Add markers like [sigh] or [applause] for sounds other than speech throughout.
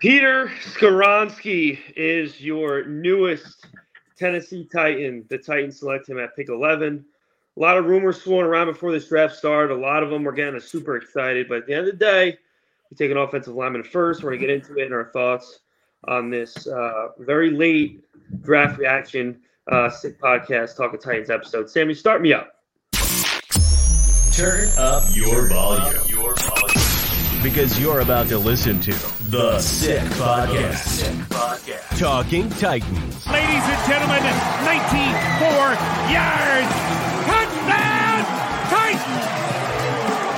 Peter Skoronski is your newest Tennessee Titan. The Titans select him at pick 11. A lot of rumors flowing around before this draft started. A lot of them were getting us super excited. But at the end of the day, we take an offensive lineman first. We're going to get into it and our thoughts on this uh, very late draft reaction uh, sick podcast, Talk of Titans episode. Sammy, start me up. Turn up. Your volume because you're about to listen to the Sick Podcast. Talking Titans. Ladies and gentlemen, 94 yards. Touchdown, Titans.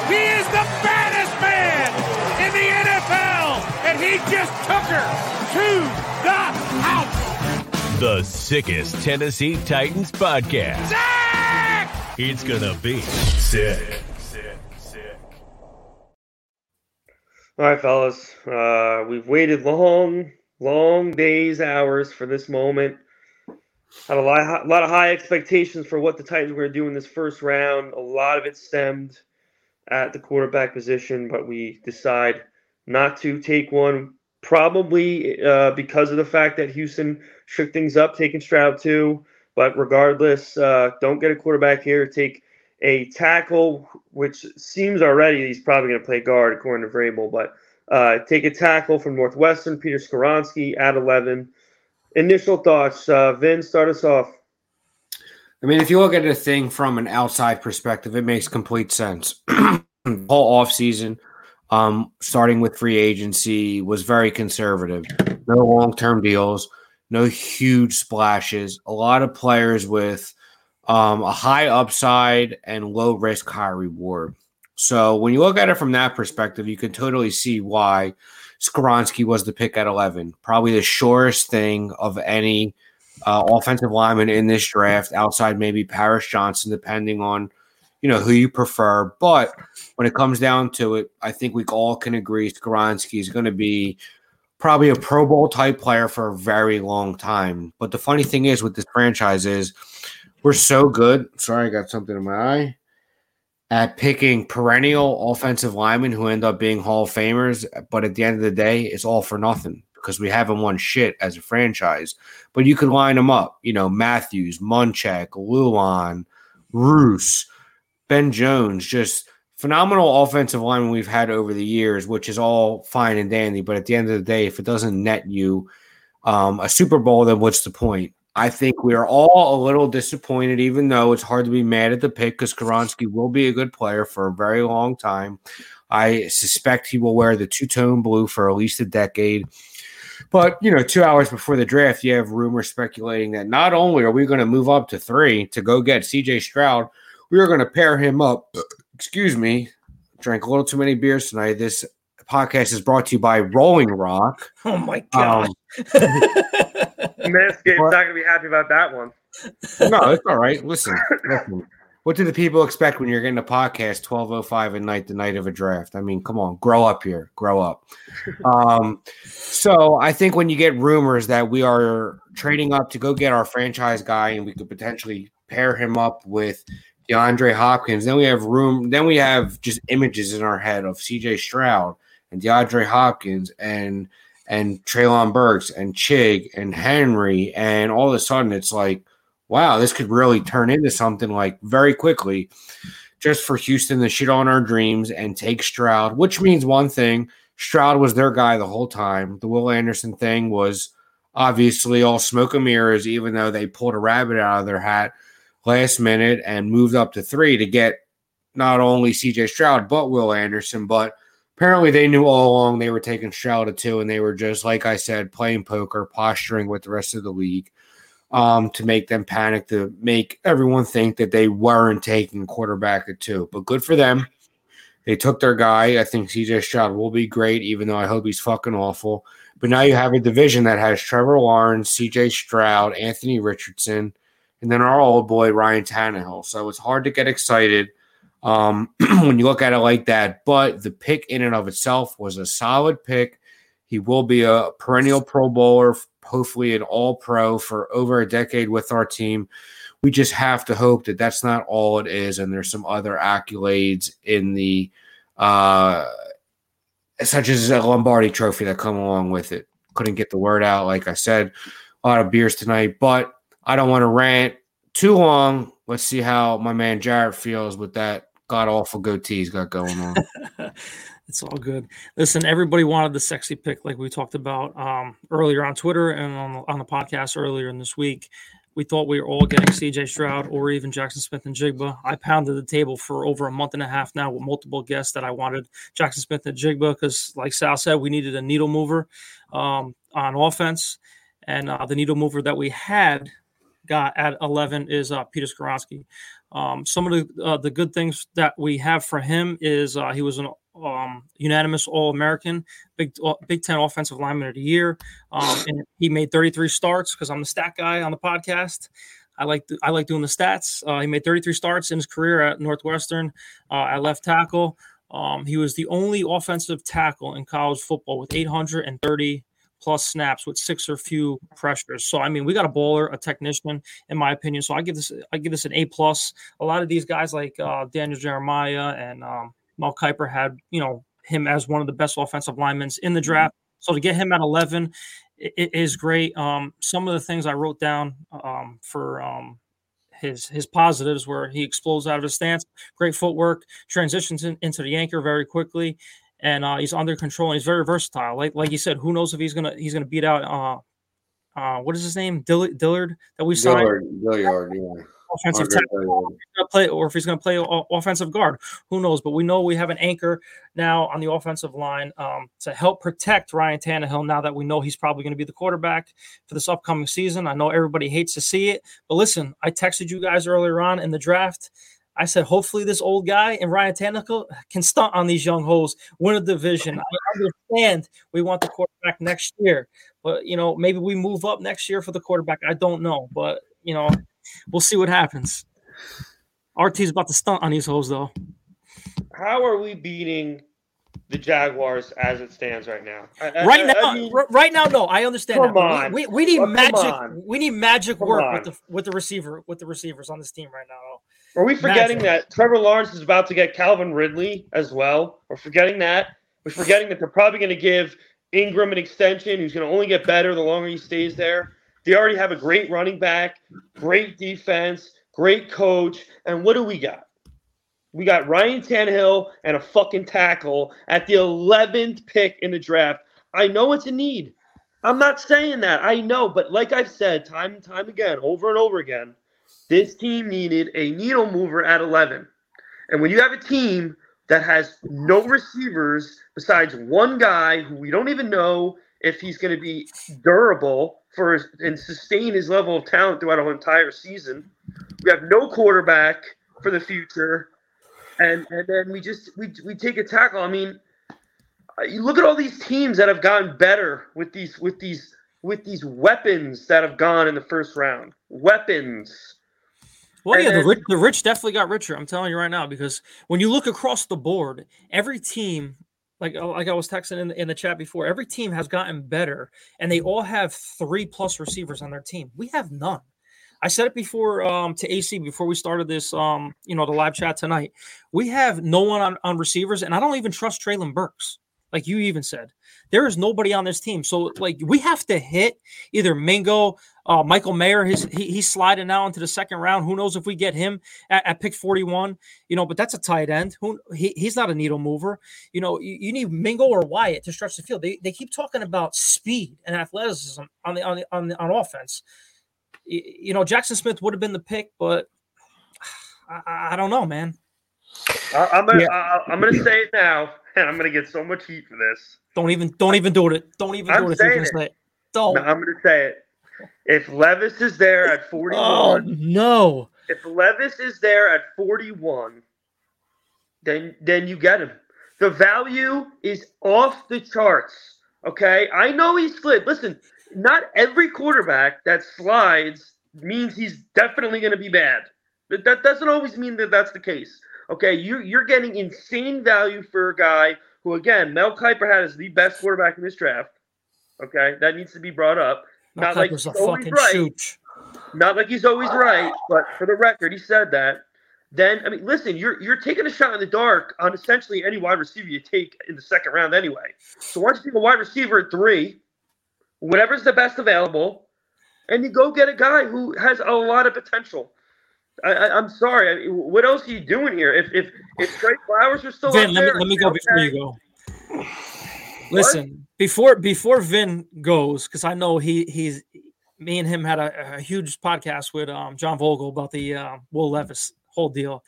He is the baddest man in the NFL, and he just took her to the house. The sickest Tennessee Titans podcast. Sick! It's gonna be sick. All right, fellas. Uh, we've waited long, long days, hours for this moment. Had a lot, a lot of high expectations for what the Titans were going to do in this first round. A lot of it stemmed at the quarterback position, but we decide not to take one, probably uh, because of the fact that Houston shook things up, taking Stroud too. But regardless, uh, don't get a quarterback here. Take a tackle, which seems already he's probably going to play guard according to Vrabel, but uh, take a tackle from Northwestern, Peter Skoronski at 11. Initial thoughts, uh, Vin, start us off. I mean, if you look at the thing from an outside perspective, it makes complete sense. [clears throat] Whole off season, um, starting with free agency, was very conservative. No long term deals, no huge splashes. A lot of players with um, a high upside and low risk, high reward. So when you look at it from that perspective, you can totally see why Skoronski was the pick at 11. Probably the surest thing of any uh, offensive lineman in this draft, outside maybe Paris Johnson, depending on you know who you prefer. But when it comes down to it, I think we all can agree Skoronski is going to be probably a Pro Bowl type player for a very long time. But the funny thing is with this franchise is we're so good. Sorry, I got something in my eye. At picking perennial offensive linemen who end up being Hall of Famers, but at the end of the day, it's all for nothing because we haven't won shit as a franchise. But you could line them up, you know, Matthews, Munchak, Lewan, Roos, Ben Jones, just phenomenal offensive linemen we've had over the years, which is all fine and dandy. But at the end of the day, if it doesn't net you um, a Super Bowl, then what's the point? I think we are all a little disappointed, even though it's hard to be mad at the pick because Skoronski will be a good player for a very long time. I suspect he will wear the two tone blue for at least a decade. But, you know, two hours before the draft, you have rumors speculating that not only are we going to move up to three to go get CJ Stroud, we are going to pair him up. Excuse me, drank a little too many beers tonight. This podcast is brought to you by Rolling Rock. Oh my god! Um, [laughs] Manscaped's not going to be happy about that one. No, it's all right. Listen, listen. What do the people expect when you're getting a podcast 1205 at night, the night of a draft? I mean, come on, grow up here, grow up. [laughs] Um, so I think when you get rumors that we are trading up to go get our franchise guy and we could potentially pair him up with DeAndre Hopkins, then we have room, then we have just images in our head of CJ Stroud and DeAndre Hopkins and and Treylon Burks and Chig and Henry, and all of a sudden it's like, wow, this could really turn into something like very quickly. Just for Houston to shit on our dreams and take Stroud, which means one thing: Stroud was their guy the whole time. The Will Anderson thing was obviously all smoke and mirrors, even though they pulled a rabbit out of their hat last minute and moved up to three to get not only CJ Stroud but Will Anderson, but apparently they knew all along they were taking Stroud at two, and they were just like I said, playing poker, posturing with the rest of the league um, to make them panic, to make everyone think that they weren't taking quarterback at two. But good for them. They took their guy. I think CJ Stroud will be great, even though I hope he's fucking awful. But now you have a division that has Trevor Lawrence, CJ Stroud, Anthony Richardson, and then our old boy Ryan Tannehill. So it's hard to get excited um, [clears throat] when you look at it like that. But the pick in and of itself was a solid pick. He will be a perennial Pro Bowler, hopefully an All Pro for over a decade with our team. We just have to hope that that's not all it is, and there's some other accolades in the uh, such as a Lombardi trophy that come along with it. Couldn't get the word out, like I said. A lot of beers tonight, but I don't want to rant too long. Let's see how my man Jarett feels with that god awful goatee he's got going on. [laughs] it's all good. Listen, everybody wanted the sexy pick, like we talked about um, earlier on Twitter and on, on the podcast earlier in this week. We thought we were all getting CJ Stroud or even Jackson Smith-Njigba. I pounded the table for over a month and a half now with multiple guests that I wanted Jackson Smith-Njigba because, like Sal said, we needed a needle mover um, on offense. And uh, the needle mover that we had got at 11 is uh, Peter Skoronski. Um, some of the uh, the good things that we have for him is uh, he was an um, unanimous All American, Big uh, Big Ten Offensive Lineman of the Year, um, and he made 33 starts because I'm the stat guy on the podcast. I like I like doing the stats. Uh, he made 33 starts in his career at Northwestern uh, at left tackle. Um, he was the only offensive tackle in college football with 830 plus snaps with six or few pressures. So I mean, we got a bowler, a technician, in my opinion. So I give this I give this an A plus. A lot of these guys like uh, Daniel Jeremiah and um, Mel Kiper had you know him as one of the best offensive linemen in the mm-hmm. draft. So to get him at 11 it is great. Um, some of the things I wrote down um, for um, his his positives where he explodes out of his stance, great footwork, transitions in, into the anchor very quickly, and uh, he's under control and he's very versatile. Like like you said, who knows if he's gonna he's gonna beat out uh, uh, what is his name Dillard, Dillard that we signed. Dillard, Dillard, yeah offensive tackle, play, or if he's going to play offensive guard. Who knows? But we know we have an anchor now on the offensive line um, to help protect Ryan Tannehill. Now that we know he's probably going to be the quarterback for this upcoming season, I know everybody hates to see it, but listen, I texted you guys earlier on in the draft. I said, hopefully, this old guy and Ryan Tannehill can stunt on these young holes, win a division. I understand we want the quarterback next year, but you know, maybe we move up next year for the quarterback. I don't know, but you know, we'll see what happens. RT's about to stunt on these holes though. How are we beating the Jaguars as it stands right now? right now, I mean, right now, no. I understand. Come that, on. We, we, need well, magic. We need magic come work on. with the with the receiver with the receivers on this team right now. Are we forgetting that Trevor Lawrence is about to get Calvin Ridley as well? We're forgetting that. We're forgetting that they're probably going to give Engram an extension, who's going to only get better the longer he stays there. They already have a great running back, great defense, great coach. And what do we got? We got Ryan Tannehill and a fucking tackle at the 11th pick in the draft. I know it's a need. I'm not saying that. I know. But like I've said time and time again, over and over again, this team needed a needle mover at 11. And when you have a team that has no receivers besides one guy who we don't even know if he's going to be durable for and sustain his level of talent throughout an entire season. We have no quarterback for the future, and and then we just we we take a tackle. I mean, you look at all these teams that have gotten better with these with these with these weapons that have gone in the first round. Weapons. Well, yeah, the rich, the rich definitely got richer. I'm telling you right now because when you look across the board, every team like uh, like I was texting in, in the chat before, every team has gotten better, and they all have three plus receivers on their team. We have none. I said it before um, to AC before we started this, um, you know, the live chat tonight. We have no one on, on receivers, and I don't even trust Treylon Burks like you even said. There is nobody on this team. So like we have to hit either Mingo, uh, Michael Mayer. His he, he's sliding now into the second round. Who knows if we get him at, at pick 41, you know, but that's a tight end. Who he, he's not a needle mover. You know, you, you, need Mingo or Hyatt to stretch the field. They, they keep talking about speed and athleticism on the on the on, the, on offense. You, you know, Jackson Smith would have been the pick, but [sighs] I, I don't know, man. I, am gonna yeah. I, I'm gonna say it now [laughs] and I'm gonna get so much heat for this. Don't even don't even do it. Don't even I'm do it. Saying it. it. Don't. No, I'm gonna say it. If Levis is there at 41, oh no. If Levis is there at 41, then then you get him. The value is off the charts. Okay, I know he slid. Listen, not every quarterback that slides means he's definitely going to be bad. That, that doesn't always mean that that's the case. Okay, you you're getting insane value for a guy who, again, Mel Kiper had as the best quarterback in this draft. Okay, that needs to be brought up. Mel Not Kiper's like he's always right. Shoot. Not like he's always right, but for the record, he said that. then I mean, listen, you're you're taking a shot in the dark on essentially any wide receiver you take in the second round anyway. So why don't you take a wide receiver at three, whatever's the best available, and you go get a guy who has a lot of potential. I, am sorry. I mean, what else are you doing here? If if if Zay Flowers are still Vin, let there, me, let me go before you go. Listen, before before Vin goes, because I know he he's me and him had a, a huge podcast with um, John Vogel about the uh, Will Levis whole deal.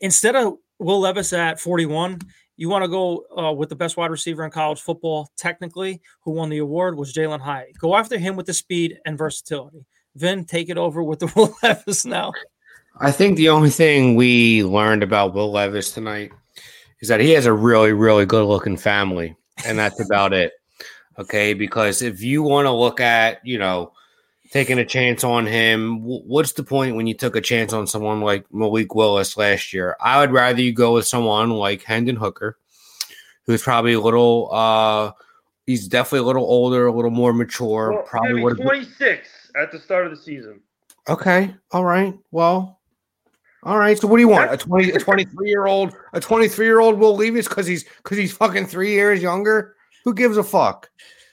Instead of Will Levis at 41, you want to go uh, with the best wide receiver in college football, technically, who won the award was Jalin Hyatt. Go after him with the speed and versatility. Vin, take it over with the [laughs] Will Levis now. I think the only thing we learned about Will Levis tonight is that he has a really, really good looking family, and that's about it. Okay, because if you want to look at, you know, taking a chance on him. What's the point when you took a chance on someone like Malik Willis last year? I would rather you go with someone like Hendon Hooker, who's probably a little uh he's definitely a little older, a little more mature. Well, probably would 26 at the start of the season. Okay. All right. Well, all right. So what do you want? A 20 a 23 year old, a 23 year old Will Levis because he's because he's fucking three years younger? Who gives a fuck?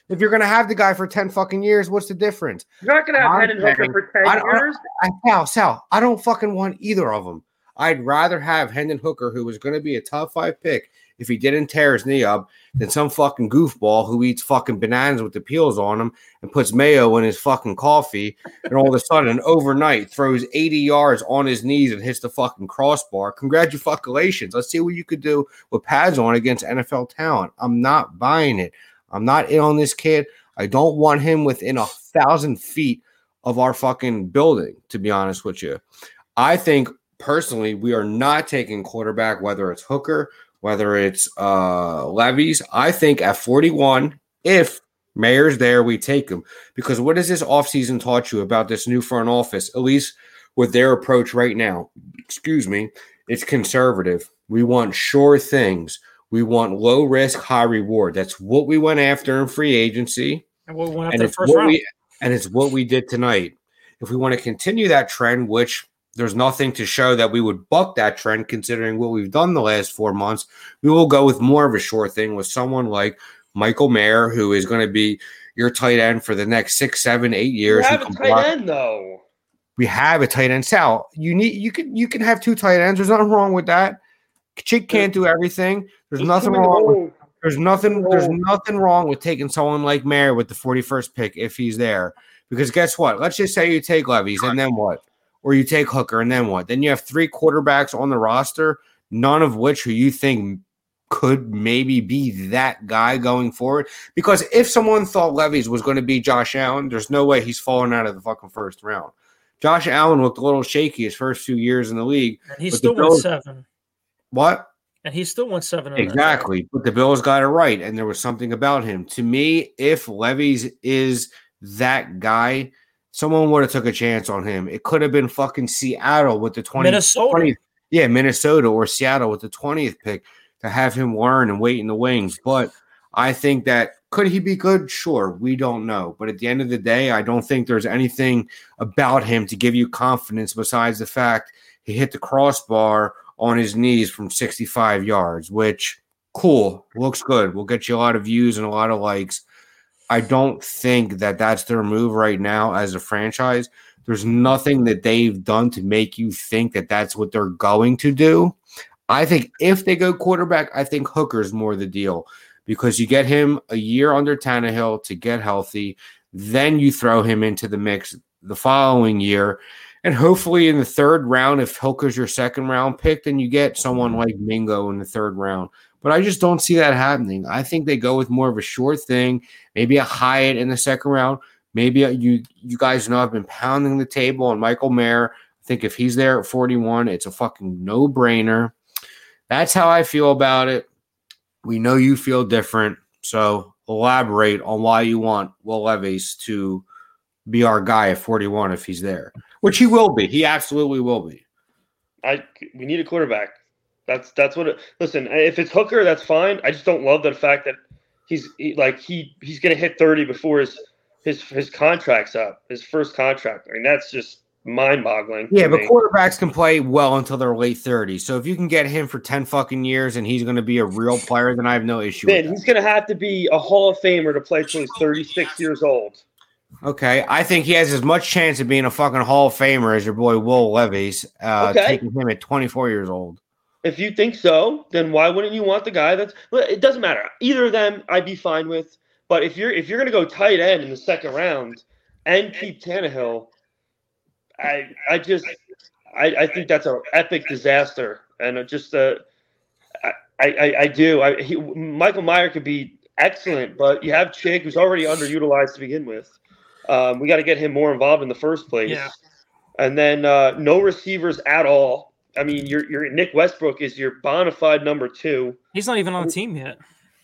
If you're gonna have the guy for ten fucking years, what's the difference? You're not gonna have Hendon Hooker for ten I, years. I, I, Sal, Sal, I don't fucking want either of them. I'd rather have Hendon Hooker, who was going to be a top five pick if he didn't tear his knee up, than some fucking goofball who eats fucking bananas with the peels on them and puts mayo in his fucking coffee, and all of a sudden, overnight, throws 80 yards on his knees and hits the fucking crossbar. Congratulations. Let's see what you could do with pads on against NFL talent. I'm not buying it. I'm not in on this kid. I don't want him within a thousand feet of our fucking building, to be honest with you. I think personally, we are not taking quarterback, whether it's Hooker, whether it's uh Levis. I think at 41, if Mayer's there, we take him. Because what has this offseason taught you about this new front office, at least with their approach right now? Excuse me, it's conservative. We want sure things. We want low risk, high reward. That's what we went after in free agency. And what we went after first round. We, and it's what we did tonight. If we want to continue that trend, which there's nothing to show that we would buck that trend considering what we've done the last four months, we will go with more of a sure thing with someone like Michael Mayer, who is going to be your tight end for the next six, seven, eight years. We have a tight block. end though. We have a tight end. Sal, you need you can you can have two tight ends. There's nothing wrong with that. Chig can't do everything. There's nothing wrong. With, there's nothing. There's nothing wrong with taking someone like Mayer with the 41st pick if he's there. Because guess what? Let's just say you take Levis and then what? Or you take Hooker and then what? Then you have three quarterbacks on the roster, none of which who you think could maybe be that guy going forward. Because if someone thought Levis was going to be Josh Allen, there's no way he's falling out of the fucking first round. Josh Allen looked a little shaky his first few years in the league. And he still went seven. What? And he still went seven. Exactly. But the Bills got it right. And there was something about him. To me, if Levis is that guy, someone would have took a chance on him. It could have been fucking Seattle with the 20, Minnesota. 20th, yeah, Minnesota or Seattle with the 20th pick to have him learn and wait in the wings. But I think that could he be good? Sure, we don't know. But at the end of the day, I don't think there's anything about him to give you confidence besides the fact he hit the crossbar on his knees from 65 yards, which cool, looks good. We'll get you a lot of views and a lot of likes. I don't think that that's their move right now as a franchise. There's nothing that they've done to make you think that that's what they're going to do. I think if they go quarterback, I think Hooker's more the deal because you get him a year under Tannehill to get healthy. Then you throw him into the mix the following year and hopefully in the third round, if Hooker's your second round pick, then you get someone like Mingo in the third round. But I just don't see that happening. I think they go with more of a short thing, maybe a Hyatt in the second round. Maybe a, you you guys know I've been pounding the table on Michael Mayer. I think if he's there at 41, it's a fucking no brainer. That's how I feel about it. We know you feel different. So elaborate on why you want Will Levis to be our guy at 41 if he's there which he will be. He absolutely will be. I we need a quarterback. That's that's what. It, listen, if it's Hooker, that's fine. I just don't love the fact that he's he, like he he's gonna hit thirty before his his his contract's up, his first contract. I mean, that's just mind-boggling. Yeah, but me. quarterbacks can play well until their late 30s. So if you can get him for 10 fucking years and he's going to be a real player, then I have no issue then he's going to have to be a Hall of Famer to play till he's 36 years old. Okay. I think he has as much chance of being a fucking Hall of Famer as your boy Will Levis, uh, Okay. taking him at 24 years old. If you think so, then why wouldn't you want the guy that's? well, It doesn't matter. Either of them, I'd be fine with. But if you're if you're going to go tight end in the second round and keep Tannehill, I I just I, I think that's an epic disaster, and just uh, I, I I do. I he, Michael Mayer could be excellent, but you have Chig who's already underutilized to begin with. Um, we got to get him more involved in the first place. Yeah. And then uh, no receivers at all. I mean, your your Nick Westbrook is your bona fide number two, He's not even on the team yet.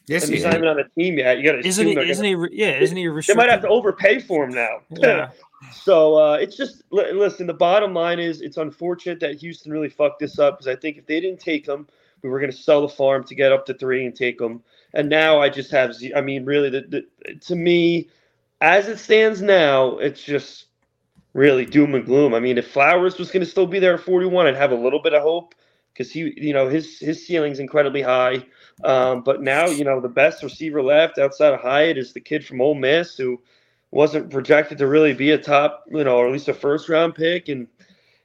Yes, he's not even on the team yet. You got to Isn't he? they're Isn't gonna- he? Yeah, isn't he they might have to overpay for him now. Yeah. [laughs] So uh, it's just li- listen. The bottom line is it's unfortunate that Houston really fucked this up because I think if they didn't take him, we were going to sell the farm to get up to three and take him. And now I just have. ze- I mean, really, the, the, to me, as it stands now, it's just really doom and gloom. I mean, if Flowers was going to still be there at 41, I'd have a little bit of hope because he, you know, his his ceiling's incredibly high. Um, but now, you know, the best receiver left outside of Hyatt is the kid from Ole Miss who wasn't projected to really be a top, you know, or at least a first round pick. And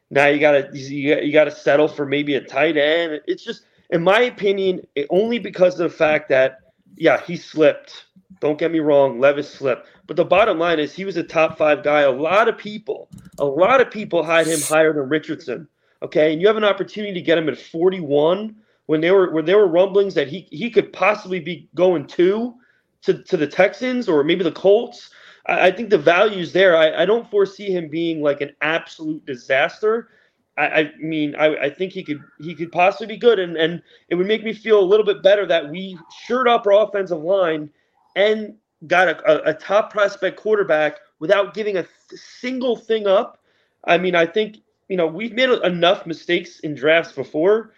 now you gotta you got gotta settle for maybe a tight end. It's just, in my opinion, only because of the fact that yeah, he slipped. Don't get me wrong, Levis slipped. But the bottom line is he was a top five guy. A lot of people, a lot of people had him higher than Richardson. Okay, and you have an opportunity to get him at 41 when they were when there were rumblings that he he could possibly be going two to, to the Texans or maybe the Colts. I, I think the value's there. I, I don't foresee him being like an absolute disaster. I, I mean, I, I think he could he could possibly be good, and, and it would make me feel a little bit better that we shored up our offensive line and got a, a, top prospect quarterback without giving a single thing up. I mean, I think you know we've made enough mistakes in drafts before.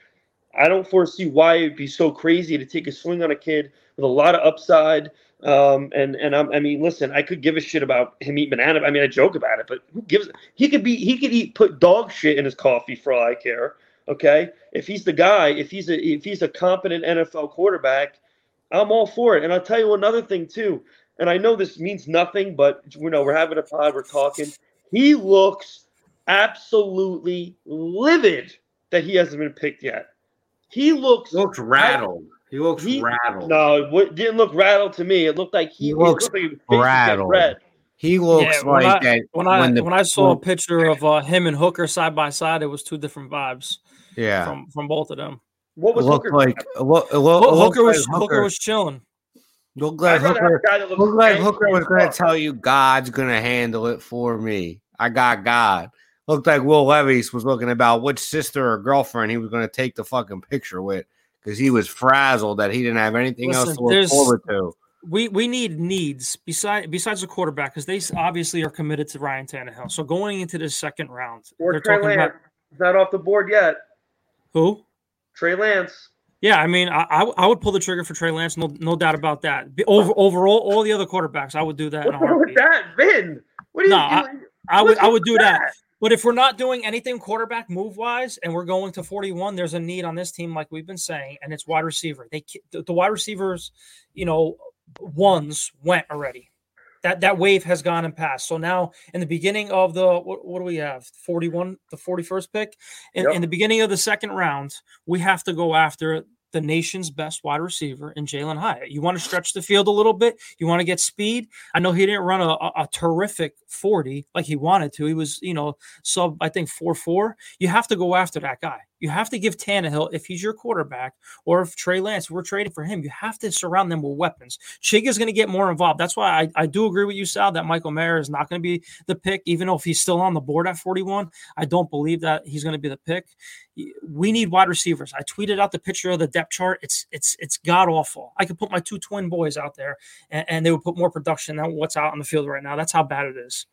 I don't foresee why it'd be so crazy to take a swing on a kid with a lot of upside. Um, and and I'm, I mean, listen, I could give a shit about him eating banana. I mean, I joke about it, but who gives? He could be, he could eat, put dog shit in his coffee for all I care. Okay, if he's the guy, if he's a if he's a competent NFL quarterback, I'm all for it. And I'll tell you another thing too. And I know this means nothing, but you know we're having a pod, we're talking. He looks absolutely livid that he hasn't been picked yet. He looks He looks rattled. He looks He- rattled. no, it didn't look rattled to me. It looked like he, He looks looked like was getting rattled. red. He looks Yeah, when like I- that When I the- when I saw a picture of uh, him and Hooker side by side, it was two different vibes yeah. from from both of them. What was looked Hooker? like it look, it look, Hook- it looked Hooker was like Hooker was chilling. looked like I'd rather have Hooker. a guy that looks Looked like Hooker was going to tell you God's going to handle it for me. I got God. Looked like Will Levis was looking about which sister or girlfriend he was going to take the fucking picture with because he was frazzled that he didn't have anything else to look forward to. We we need needs beside besides the quarterback because they obviously are committed to Ryan Tannehill. So going into the second round, Or they're Trey talking Lance. about He's not off the board yet. who? Trey Lance. Yeah, I mean, I, I I would pull the trigger for Trey Lance, no no doubt about that. Over overall, all the other quarterbacks, I would do that. What's wrong with that, Vin? What are you No, I- doing? I would I would do that. But if we're not doing anything quarterback move wise, and we're going to forty one, there's a need on this team, like we've been saying, and it's wide receiver. They the, the wide receivers, you know, ones went already. That that wave has gone and passed. So now, in the beginning of the what, what do we have? Forty one, the forty first pick. In, Yep. in the beginning of the second round, we have to go after the nation's best wide receiver in Jalin Hyatt. You want to stretch the field a little bit. You want to get speed. I know he didn't run a, a, a terrific 40 like he wanted to. He was, you know, sub, I think 4 4. You have to go after that guy. You have to give Tannehill, if he's your quarterback, or if Trey Lance, we're trading for him, you have to surround them with weapons. Chig is going to get more involved. That's why I, I do agree with you, Sal, that Michael Mayer is not going to be the pick, even though if he's still on the board at 41. I don't believe that he's going to be the pick. We need wide receivers. I tweeted out the picture of the depth chart. It's it's it's god awful. I could put my two twin boys out there, and, and they would put more production than what's out on the field right now. That's how bad it is.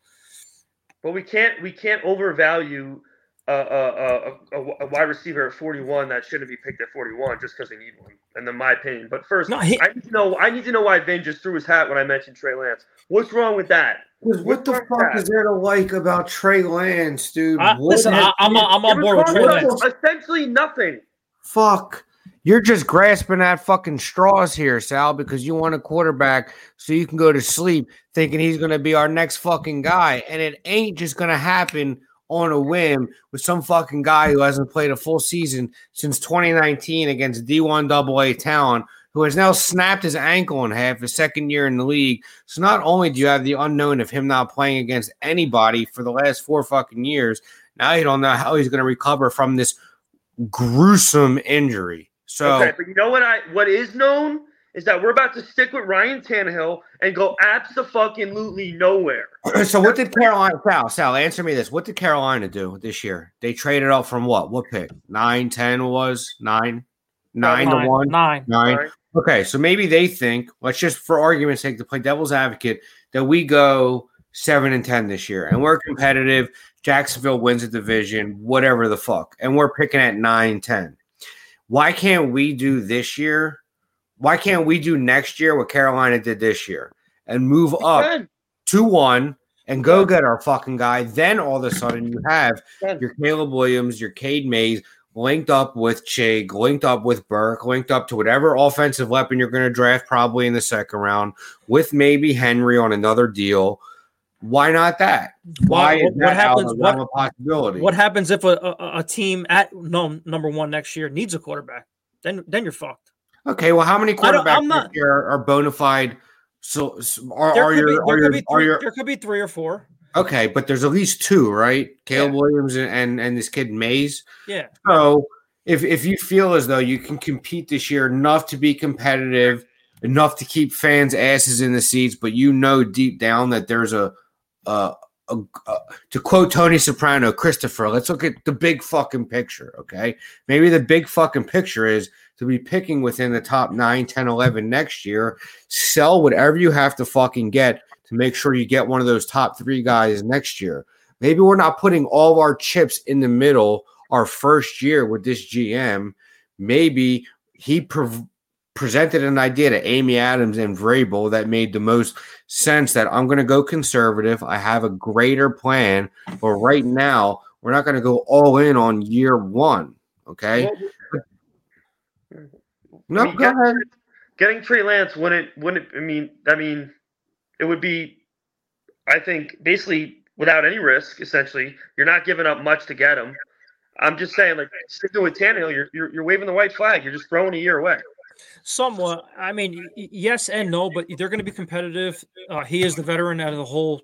But we can't we can't overvalue a, a, a, a wide receiver at 41 that shouldn't be picked at 41 just because they need one. And in my opinion. But first, No, he- I need to know I need to know why Vin just threw his hat when I mentioned Trey Lance. What's wrong with that? What the fuck is there to like about Trey Lance, dude? I, listen, is- I, I'm, I'm on board with Trey Lance. Essentially nothing. fuck. You're just grasping at fucking straws here, Sal, because you want a quarterback so you can go to sleep thinking he's going to be our next fucking guy. And it ain't just going to happen on a whim with some fucking guy who hasn't played a full season since 2019 against D1 AA talent who has now snapped his ankle in half his second year in the league. So not only do you have the unknown of him not playing against anybody for the last four fucking years, now you don't know how he's going to recover from this gruesome injury. So Okay, but you know what I what is known is that we're about to stick with Ryan Tannehill and go absolutely nowhere. [clears throat] So what did Carolina Sal, Sal, answer me this. What did Carolina do this year? They traded up from what? What pick? Nine, ten was nine? Nine to one? Nine. Nine. Right? Okay, so maybe they think, let's just for argument's sake, to play devil's advocate, that we go seven and ten this year and we're competitive. Jacksonville wins the division, whatever the fuck. And we're picking at nine, ten. Why can't we do this year? Why can't we do next year what Carolina did this year and move up? Two one and go get our fucking guy. Then all of a sudden you have your Caleb Williams, your Cade Mays linked up with Chig, linked up with Burke, linked up to whatever offensive weapon you're going to draft probably in the second round with maybe Henry on another deal. Why not that? Why What- is what that happens- what- possibility? What happens if a, a, a team at no number one next year needs a quarterback? Then then you're fucked. Okay, well, how many quarterbacks not- year are bona fide? So, so are, There are could, be, are your be are three, your there could be three or four. okay? But there's at least two, right? Caleb Yeah. Williams and, and and this kid Mays. Yeah. So if if you feel as though you can compete this year enough to be competitive, enough to keep fans' asses in the seats, but you know deep down that there's a a, a, a to quote Tony Soprano, Christopher, let's look at the big fucking picture, okay? Maybe the big fucking picture is to be picking within the top 9, 10, 11 next year, sell whatever you have to fucking get to make sure you get one of those top 3 guys next year. Maybe we're not putting all of our chips in the middle our first year with this GM, maybe he pre- presented an idea to Amy Adams and Vrabel that made the most sense that I'm going to go conservative. I have a greater plan, but right now we're not going to go all in on year one. Okay. No, I mean, go get- ahead. Getting Trey Lance wouldn't wouldn't I mean I mean it would be I think basically without any risk essentially you're not giving up much to get him. I'm just saying like sticking with Tannehill you're, you're you're waving the white flag you're just throwing a year away. Somewhat. I mean, yes and no, but they're going to be competitive. Uh, he is the veteran out of the whole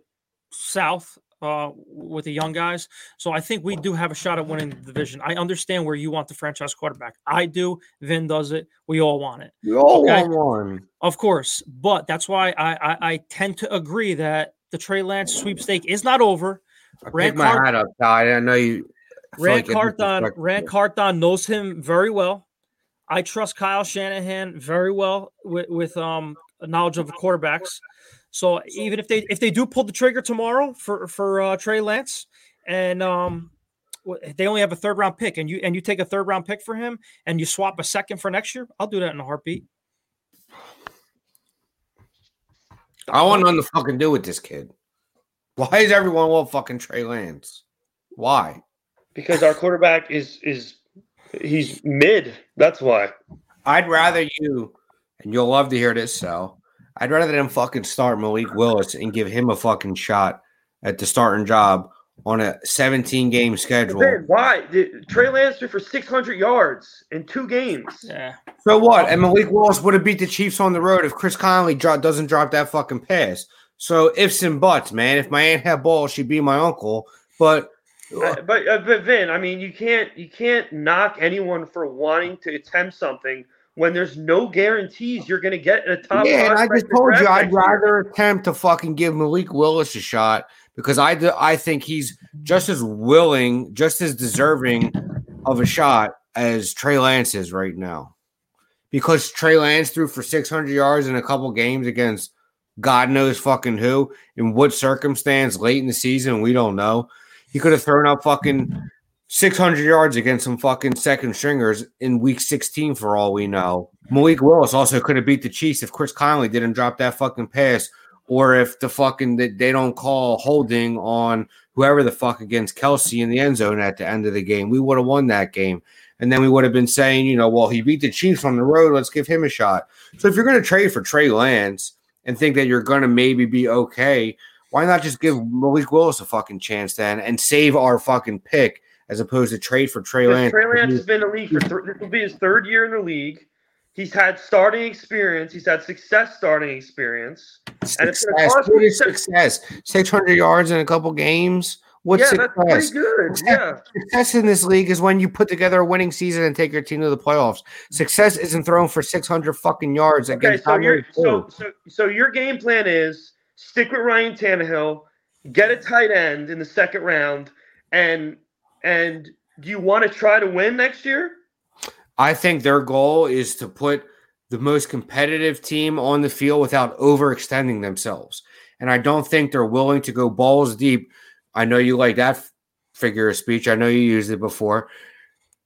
South uh, with the young guys. So I think we do have a shot at winning the division. I understand where you want the franchise quarterback. I do. Vin does it. We all want it. We all Okay. want one. Of course. But that's why I, I, I tend to agree that the Trey Lance sweepstake is not over. I Rand my hat up, Ty. I know you. Ran like Carthon, Ran. Carthon knows him very well. I trust Kyle Shanahan very well with, with um knowledge of the quarterbacks. So even if they if they do pull the trigger tomorrow for for uh, Trey Lance, and um they only have a third round pick, and you and you take a third round pick for him, and you swap a second for next year, I'll do that in a heartbeat. I want nothing to fucking do with this kid. Why is everyone want fucking Trey Lance? Why? Because our quarterback is is he's mid. That's why. I'd rather you, and you'll love to hear this, Sal. I'd rather them fucking start Malik Willis and give him a fucking shot at the starting job on a 17 game schedule. Man, why? Did, Trey Lance threw for 600 yards in two games. Yeah, So what? And Malik Willis would have beat the Chiefs on the road if Chris Conley dro- doesn't drop that fucking pass. So ifs and buts, man. If my aunt had balls, she'd be my uncle. But Uh, but uh, but Vin, I mean, you can't you can't knock anyone for wanting to attempt something when there's no guarantees you're going to get in a top. yeah, and I just told you I'd next year. rather attempt to fucking give Malik Willis a shot because I I think he's just as willing, just as deserving of a shot as Trey Lance is right now. Because Trey Lance threw for 600 yards in a couple games against God knows fucking who in what circumstance late in the season we don't know. He could have thrown up fucking 600 yards against some fucking second stringers in week 16 for all we know. Malik Willis also could have beat the Chiefs if Chris Conley didn't drop that fucking pass or if the fucking they don't call holding on whoever the fuck against Kelce in the end zone at the end of the game, we would have won that game. And then we would have been saying, you know, well, he beat the Chiefs on the road. Let's give him a shot. So if you're going to trade for Trey Lance and think that you're going to maybe be okay, why not just give Malik Willis a fucking chance then and save our fucking pick as opposed to trade for Trey Lance? Trey Lance has been in the league for th- this will be his third year in the league. He's had starting experience. He's had success starting experience. And it's gonna Success. cost What is six- success? 600 yards in a couple games? What's yeah, that's pretty success? good. Yeah. Success in this league is when you put together a winning season and take your team to the playoffs. Success isn't thrown for 600 fucking yards Okay, against so your Dominic so, so so your game plan is stick with Ryan Tannehill, get a tight end in the second round, and and do you want to try to win next year? I think their goal is to put the most competitive team on the field without overextending themselves. And I don't think they're willing to go balls deep. I know you like that figure of speech. I know you used it before.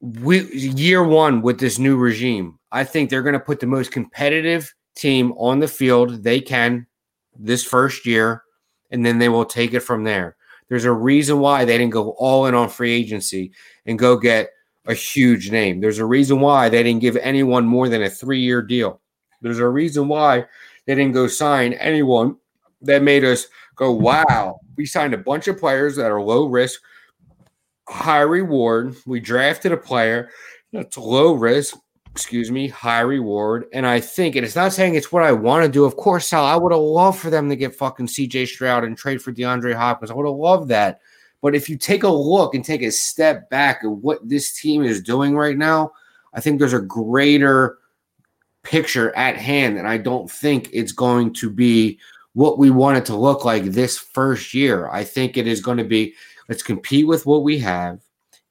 We year one with this new regime, I think they're going to put the most competitive team on the field they can this first year, and then they will take it from there. There's a reason why they didn't go all in on free agency and go get a huge name. There's a reason why they didn't give anyone more than a three year deal. There's a reason why they didn't go sign anyone that made us go, wow. We signed a bunch of players that are low risk, high reward. We drafted a player that's low risk, excuse me, high reward. And I think, and it's not saying it's what I want to do. Of course, Sal, I would have loved for them to get fucking CJ Stroud and trade for DeAndre Hopkins. I would have loved that. But if you take a look and take a step back at what this team is doing right now, I think there's a greater picture at hand. And I don't think it's going to be what we want it to look like this first year. I think it is going to be let's compete with what we have.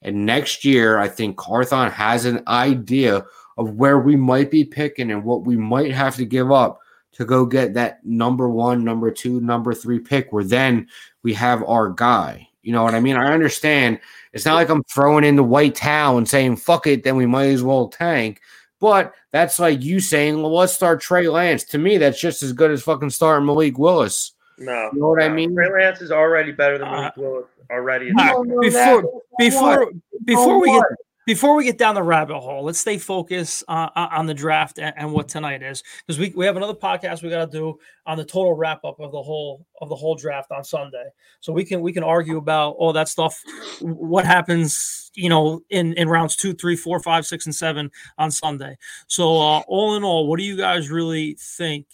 And next year, I think Carthon has an idea of where we might be picking and what we might have to give up to go get that number one, number two, number three pick, where then we have our guy. You know what I mean? I understand. It's not like I'm throwing in the white towel and saying, fuck it, then we might as well tank. But that's like you saying, well, let's start Trey Lance. To me, that's just as good as fucking starting Malik Willis. No. You know what I mean? Trey Lance is already better than Uh, Malik Willis already. uh, don't before- before before we get what? Before we get down the rabbit hole, let's stay focused uh, on the draft and, and what tonight is because we, we have another podcast we got to do on the total wrap up of the whole of the whole draft on Sunday. So we can we can argue about all that stuff, what happens, you know, in in rounds two, three, four, five, six, and seven on Sunday. So uh, all in all, what do you guys really think?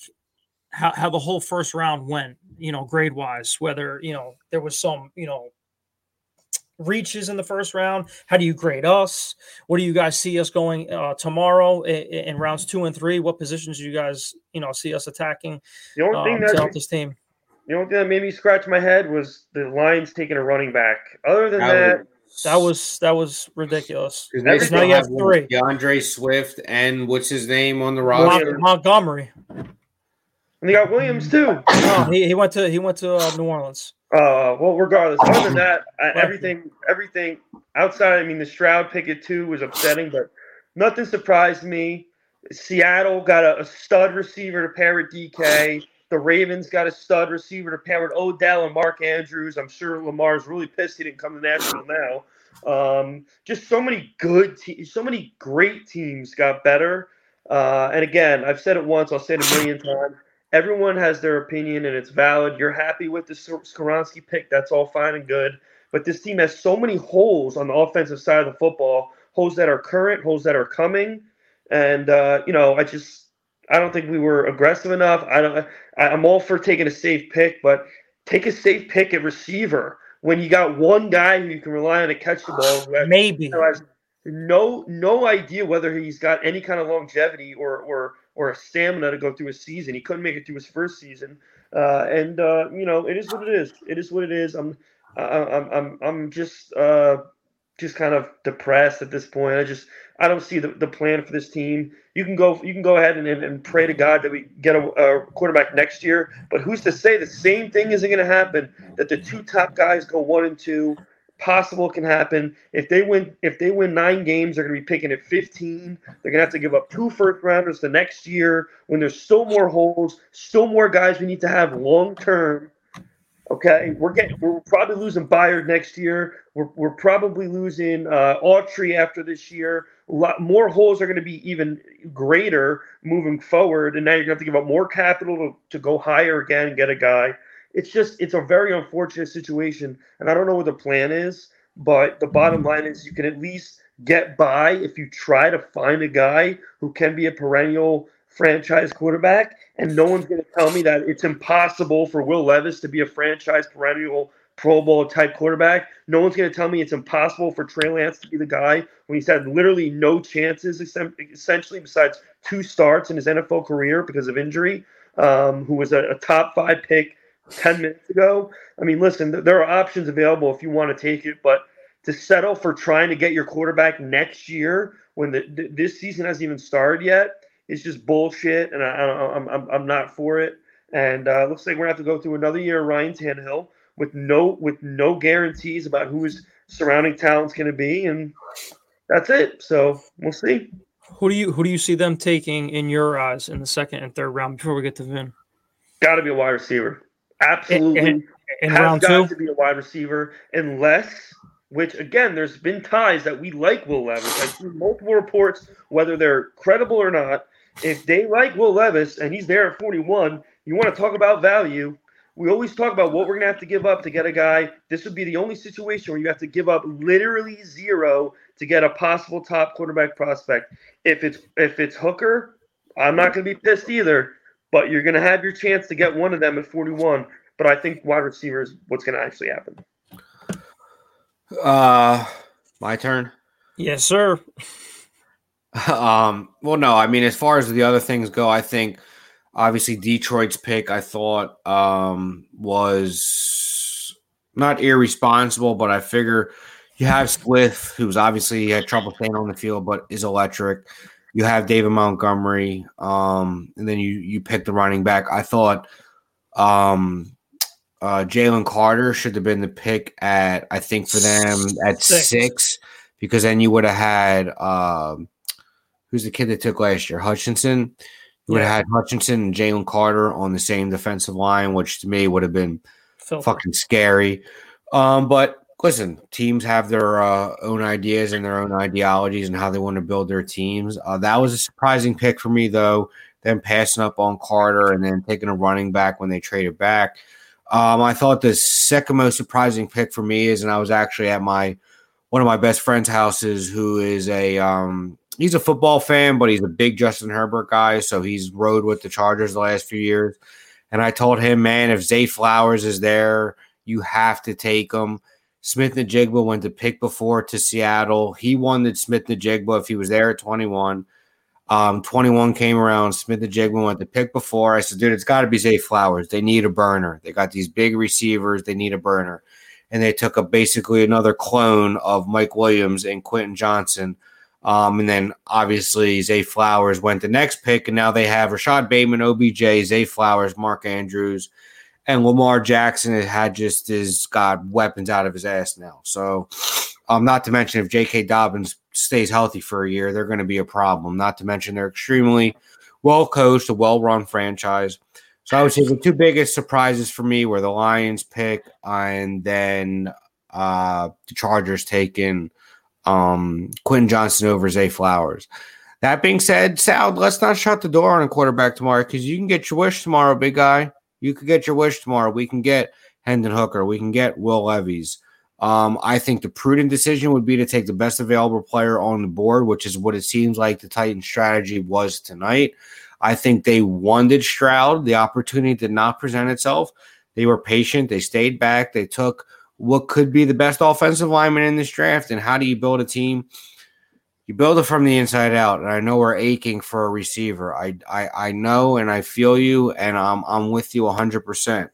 How, how the whole first round went, you know, grade wise, whether, you know, there was some, you know, reaches in the first round? How do you grade us? What do you guys see us going uh, tomorrow in, in rounds two and three? What positions do you guys, you know, see us attacking The only um, thing to that help this team? the only thing that made me scratch my head was the Lions taking a running back. Other than That that, That was that was ridiculous. Because they still now you have have three. D'Andre Swift and what's his name on the Mon- roster? Montgomery. and they got Williams too. No, he, he went to he went to uh, New Orleans. Uh, well, regardless, other than that, I, everything, everything outside. I mean, the Stroud pick at two was upsetting, but nothing surprised me. Seattle got a, a stud receiver to pair with DK. The Ravens got a stud receiver to pair with Odell and Mark Andrews. I'm sure Lamar's really pissed he didn't come to Nashville now. Um, just so many good, te- so many great teams got better. Uh, and again, I've said it once, I'll say it a million times. Everyone has their opinion and it's valid. You're happy with the Skoronski pick, that's all fine and good. But this team has so many holes on the offensive side of the football, holes that are current, holes that are coming. And uh, you know, I just I don't think we were aggressive enough. I don't I, I'm all for taking a safe pick, but take a safe pick at receiver when you got one guy who you can rely on to catch the ball has Maybe. who has no no idea whether he's got any kind of longevity or or or a stamina to go through a season. He couldn't make it through his first season, uh, and uh, you know it is what it is. It is what it is. I'm I'm I'm I'm just uh, just kind of depressed at this point. I just I don't see the, the plan for this team. You can go you can go ahead and, and, and pray to God that we get a, a quarterback next year, but who's to say the same thing isn't going to happen? That the two top guys go one and two. Possible can happen. If they win, if they win nine games, they're going to be picking at 15. They're going to have to give up two first rounders the next year when there's still more holes, still more guys we need to have long term. Okay, we're getting we're probably losing Byard next year. We're, we're probably losing uh, Autry after this year. A lot more holes are going to be even greater moving forward, and now you're going to have to give up more capital to, to go higher again and get a guy it's just it's a very unfortunate situation, and I don't know what the plan is. But the bottom line is, you can at least get by if you try to find a guy who can be a perennial franchise quarterback. And no one's going to tell me that it's impossible for Will Levis to be a franchise perennial Pro Bowl type quarterback. No one's going to tell me it's impossible for Trey Lance to be the guy when he's had literally no chances, essentially, besides two starts in his NFL career because of injury. Um, who was a, a top five pick 10 minutes ago. I mean, listen, there are options available if you want to take it, but to settle for trying to get your quarterback next year when the, this season hasn't even started yet is just bullshit, and I, am I'm, I'm not for it. And uh, looks like we're gonna have to go through another year of Ryan Tannehill with no with no guarantees about who his surrounding talent's gonna be, and that's it. So we'll see. Who do you who do you see them taking in your eyes in the second and third round before we get to Vin? Got to be a wide receiver. Absolutely. In, in has round got two? to be a wide receiver unless which again, there's been ties that we like Will Levis. I've seen multiple reports, whether they're credible or not. If they like Will Levis and he's there at 41, you want to talk about value. We always talk about what we're gonna have to give up to get a guy. This would be the only situation where you have to give up literally zero to get a possible top quarterback prospect. If it's if it's Hooker, I'm not gonna be pissed either but you're going to have your chance to get one of them at 41. But I think wide receiver is what's going to actually happen. Uh, my turn. Yes, sir. [laughs] um, well, no, I mean, as far as the other things go, I think obviously Detroit's pick I thought um was not irresponsible, but I figure you have Swift, who's obviously had trouble staying on the field, but is electric. You have David Montgomery, um, and then you you pick the running back. I thought um, uh, Jalen Carter should have been the pick at I think for them at six, six because then you would have had um, who's the kid that took last year Hutchinson. You would have had Hutchinson and Jalen Carter on the same defensive line, which to me would have been fucking scary. Um, but listen, teams have their uh, own ideas and their own ideologies and how they want to build their teams. Uh, that was a surprising pick for me, though. Them passing up on Carter and then taking a running back when they traded back. Um, I thought the second most surprising pick for me is, and I was actually at my one of my best friends' houses, who is a um, he's a football fan, but he's a big Justin Herbert guy, so he's rode with the Chargers the last few years. And I told him, man, if Zay Flowers is there, you have to take him. Smith-Njigba went to pick before to Seattle. He wanted Smith-Njigba if he was there at 21. Um, 21 came around. Smith-Njigba went to pick before. I said, dude, it's got to be Zay Flowers. They need a burner. They got these big receivers. They need a burner. And they took a basically another clone of Mike Williams and Quentin Johnston. Um, and then obviously Zay Flowers went the next pick, and now they have Rashod Bateman, OBJ, Zay Flowers, Mark Andrews, and Lamar Jackson had just his got weapons out of his ass now. So, um, not to mention if J.K. Dobbins stays healthy for a year, they're going to be a problem. Not to mention they're extremely well coached, a well run franchise. So I would say the two biggest surprises for me were the Lions pick and then uh, the Chargers taking um, Johnston over Zay Flowers. That being said, Sal, let's not shut the door on a quarterback tomorrow because you can get your wish tomorrow, big guy. You could get your wish tomorrow. We can get Hendon Hooker. We can get Will Levis. Um, I think the prudent decision would be to take the best available player on the board, which is what it seems like the Titans' strategy was tonight. I think they wanted Stroud. The opportunity did not present itself. They were patient. They stayed back. They took what could be the best offensive lineman in this draft. And how do you build a team you build it from the inside out. And I know we're aching for a receiver. I I, I know and I feel you, and I'm I'm with you 100. percent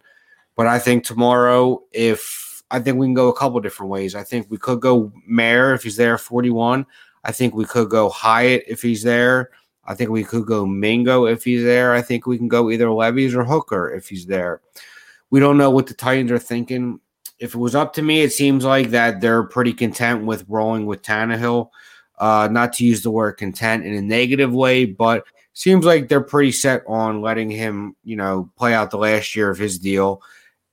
But I think tomorrow, if I think we can go a couple different ways. I think we could go Mayer if he's there 41. I think we could go Hyatt if he's there. I think we could go Mingo if he's there. I think we can go either Levis or Hooker if he's there. We don't know what the Titans are thinking. if it was up to me, it seems like that they're pretty content with rolling with Tannehill. Uh, not to use the word content in a negative way, but seems like they're pretty set on letting him, you know, play out the last year of his deal.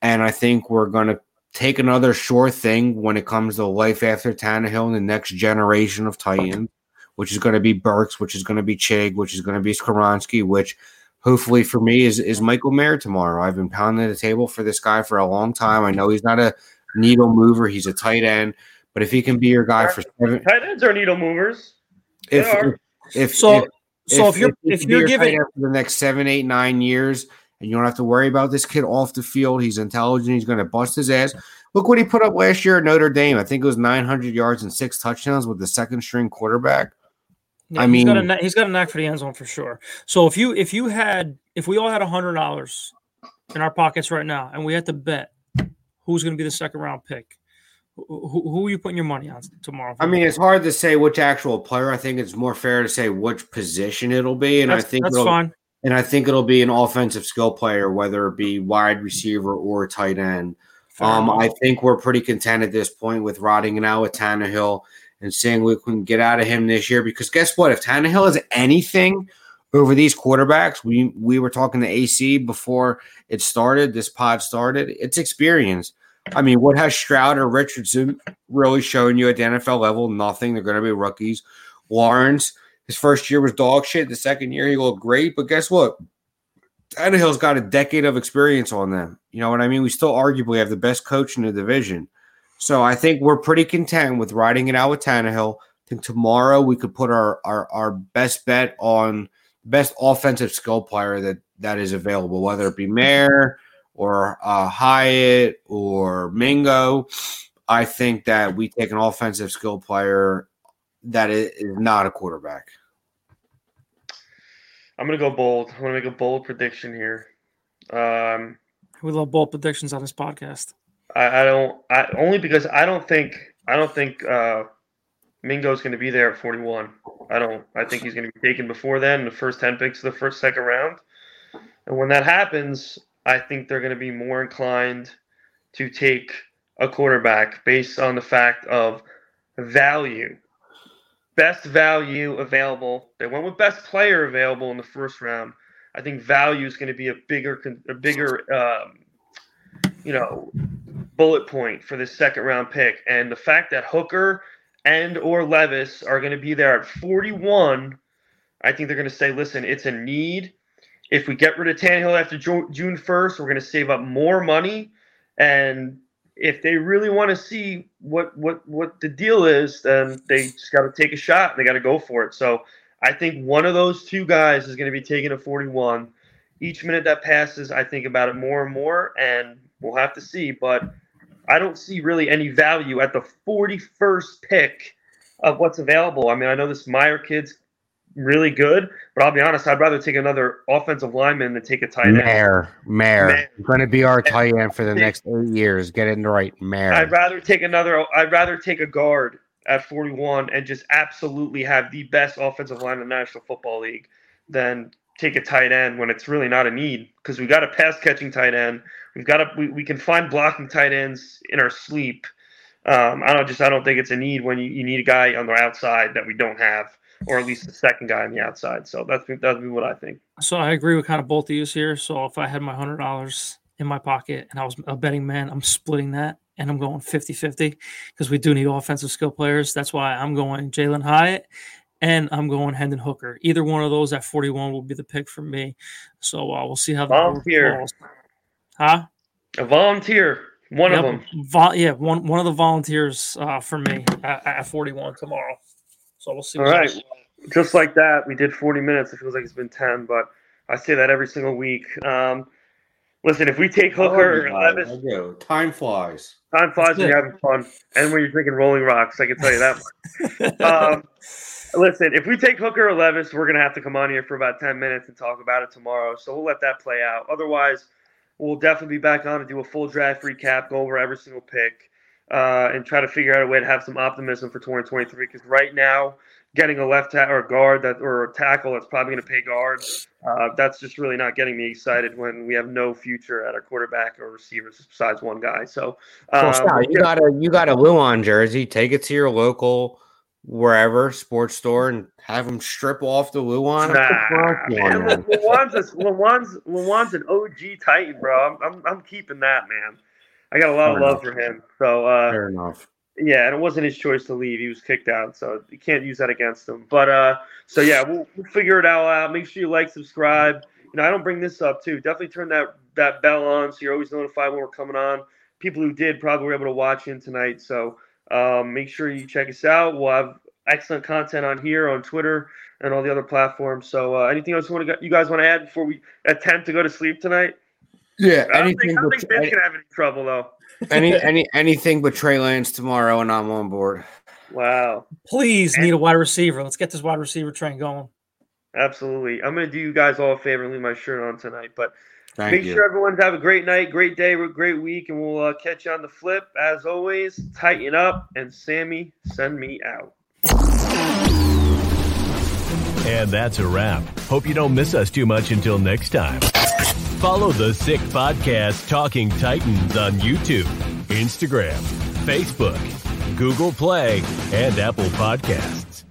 And I think we're going to take another sure thing when it comes to life after Tannehill and the next generation of Titans, which is going to be Burks, which is going to be Chig, which is going to be Skoronski, which hopefully for me is, is Michael Mayer tomorrow. I've been pounding the table for this guy for a long time. I know he's not a needle mover, he's a tight end, but if he can be your guy for seven, tight ends are needle movers. if, if, if So if, so if, you're he if can you're giving end for the next seven, eight, nine years, and you don't have to worry about this kid off the field. He's intelligent. He's going to bust his ass. Look what he put up last year at Notre Dame. I think it was 900 yards and six touchdowns with the second string quarterback. Yeah, I he's got a mean- he's got a knack for the end zone for sure. So if you if you had if we all had a hundred dollars in our pockets right now and we had to bet who's going to be the second round pick, who, who, are you putting your money on tomorrow? I mean, it's hard to say which actual player. I think it's more fair to say which position it'll be, and that's, I think that's it'll, fine. and I think it'll be an offensive skill player, whether it be wide receiver or tight end. Um. I think we're pretty content at this point with rotting it out with Tannehill and seeing we can get out of him this year. Because guess what? If Tannehill is anything over these quarterbacks, we we were talking to AC before it started. This pod started. It's experience. I mean, what has Stroud or Richardson really shown you at the NFL level? Nothing. They're going to be rookies. Lawrence, his first year was dog shit. The second year he looked great, but guess what? Tannehill's got a decade of experience on them. You know what I mean? We still arguably have the best coach in the division. So I think we're pretty content with riding it out with Tannehill. I think tomorrow we could put our our, our best bet on best offensive skill player that that is available, whether it be Mayer or uh, Hyatt or Mingo. I think that we take an offensive skill player that is is not a quarterback. I'm gonna go bold. I'm gonna make a bold prediction here. Um, we love bold predictions on this podcast. I, I don't. I only because I don't think I don't think uh, Mingo's going to be there at 41. I don't. I think he's going to be taken before then, the first 10 picks of the first second round. And when that happens, I think they're going to be more inclined to take a quarterback based on the fact of value, best value available. They went with best player available in the first round. I think value is going to be a bigger, a bigger, um, you know, bullet point for this second round pick. And the fact that Hooker and or Levis are going to be there at 41, I think they're going to say, listen, it's a need. If we get rid of Tannehill after June 1st, we're going to save up more money. And if they really want to see what what what the deal is, then they just got to take a shot. They got to go for it. So I think one of those two guys is going to be taking a 41. Each minute that passes, I think about it more and more, and we'll have to see. But I don't see really any value at the 41st pick of what's available. I mean, I know this Meyer kid's really good, but I'll be honest, I'd rather take another offensive lineman than take a tight end. Mayer, Mayer, going to be our tight end for the next eight years. Get it right, Mayer. I'd rather take another. I'd rather take a guard at 41 and just absolutely have the best offensive line in the National Football League than take a tight end when it's really not a need because we got a pass catching tight end. We've got a we, we can find blocking tight ends in our sleep. Um, I don't just I don't think it's a need when you, you need a guy on the outside that we don't have, or at least the second guy on the outside. So that's that'd be what I think. So I agree with kind of both of you here. So if I had my hundred dollars in my pocket and I was a betting man, I'm splitting that and I'm going 50-50 because we do need offensive skill players. That's why I'm going Jalin Hyatt and I'm going Hendon Hooker. Either one of those at 41 will be the pick for me. So uh, we'll see how the board Volunteer. falls. Huh? A volunteer, one of them. Vol- yeah, one one of the volunteers uh, for me at, at 41 tomorrow. So we'll see. All what right. happens. Just like that, we did 40 minutes. It feels like it's been 10, but I say that every single week. Um, listen, if we take Hooker or Levis, I. Time flies. time flies when you're having fun, and when you're drinking Rolling Rocks. I can tell you that much. [laughs] um, listen, if we take Hooker or Levis, we're gonna have to come on here for about 10 minutes and talk about it tomorrow. So we'll let that play out. Otherwise, we'll definitely be back on to do a full draft recap, go over every single pick, uh, and try to figure out a way to have some optimism for 2023. Because right now, getting a left ta- or guard that or a tackle that's probably going to pay guard. Uh, that's just really not getting me excited when we have no future at our quarterback or receivers besides one guy. So um, you got a you got a Lewan jersey. Take it to your local wherever sports store and have them strip off the Lewan. Nah, and put Bronco man. there. A, Lewan's, Lewan's an OG Titan, bro. I'm, I'm, I'm keeping that, man. I got a lot of Fair love for him. So, uh, Fair enough. yeah, and it wasn't his choice to leave. He was kicked out, so you can't use that against him. But, uh, so yeah, we'll, we'll figure it all out. Make sure you like, subscribe. You know, I don't bring this up too. Definitely turn that that bell on so you're always notified when we're coming on. People who did probably were able to watch in tonight. So um, make sure you check us out. We'll have excellent content on here on Twitter and all the other platforms. So uh, anything else you want to you guys want to add before we attempt to go to sleep tonight? Yeah, I don't anything think, I don't but think Ben's gonna have any trouble though. any [laughs] any anything but Trey Lance tomorrow, and I'm on board. Wow, Please need a wide receiver. Let's get this wide receiver train going. absolutely. I'm gonna do you guys all a favor and leave my shirt on tonight. But Thank make you. sure everyone's have a great night, great day, great week, and we'll uh, catch you on the flip. As always, tighten up and Sammy, send me out. And that's a wrap. Hope you don't miss us too much until next time. Follow the Sick Podcast Talking Titans on YouTube, Instagram, Facebook, Google Play, and Apple Podcasts.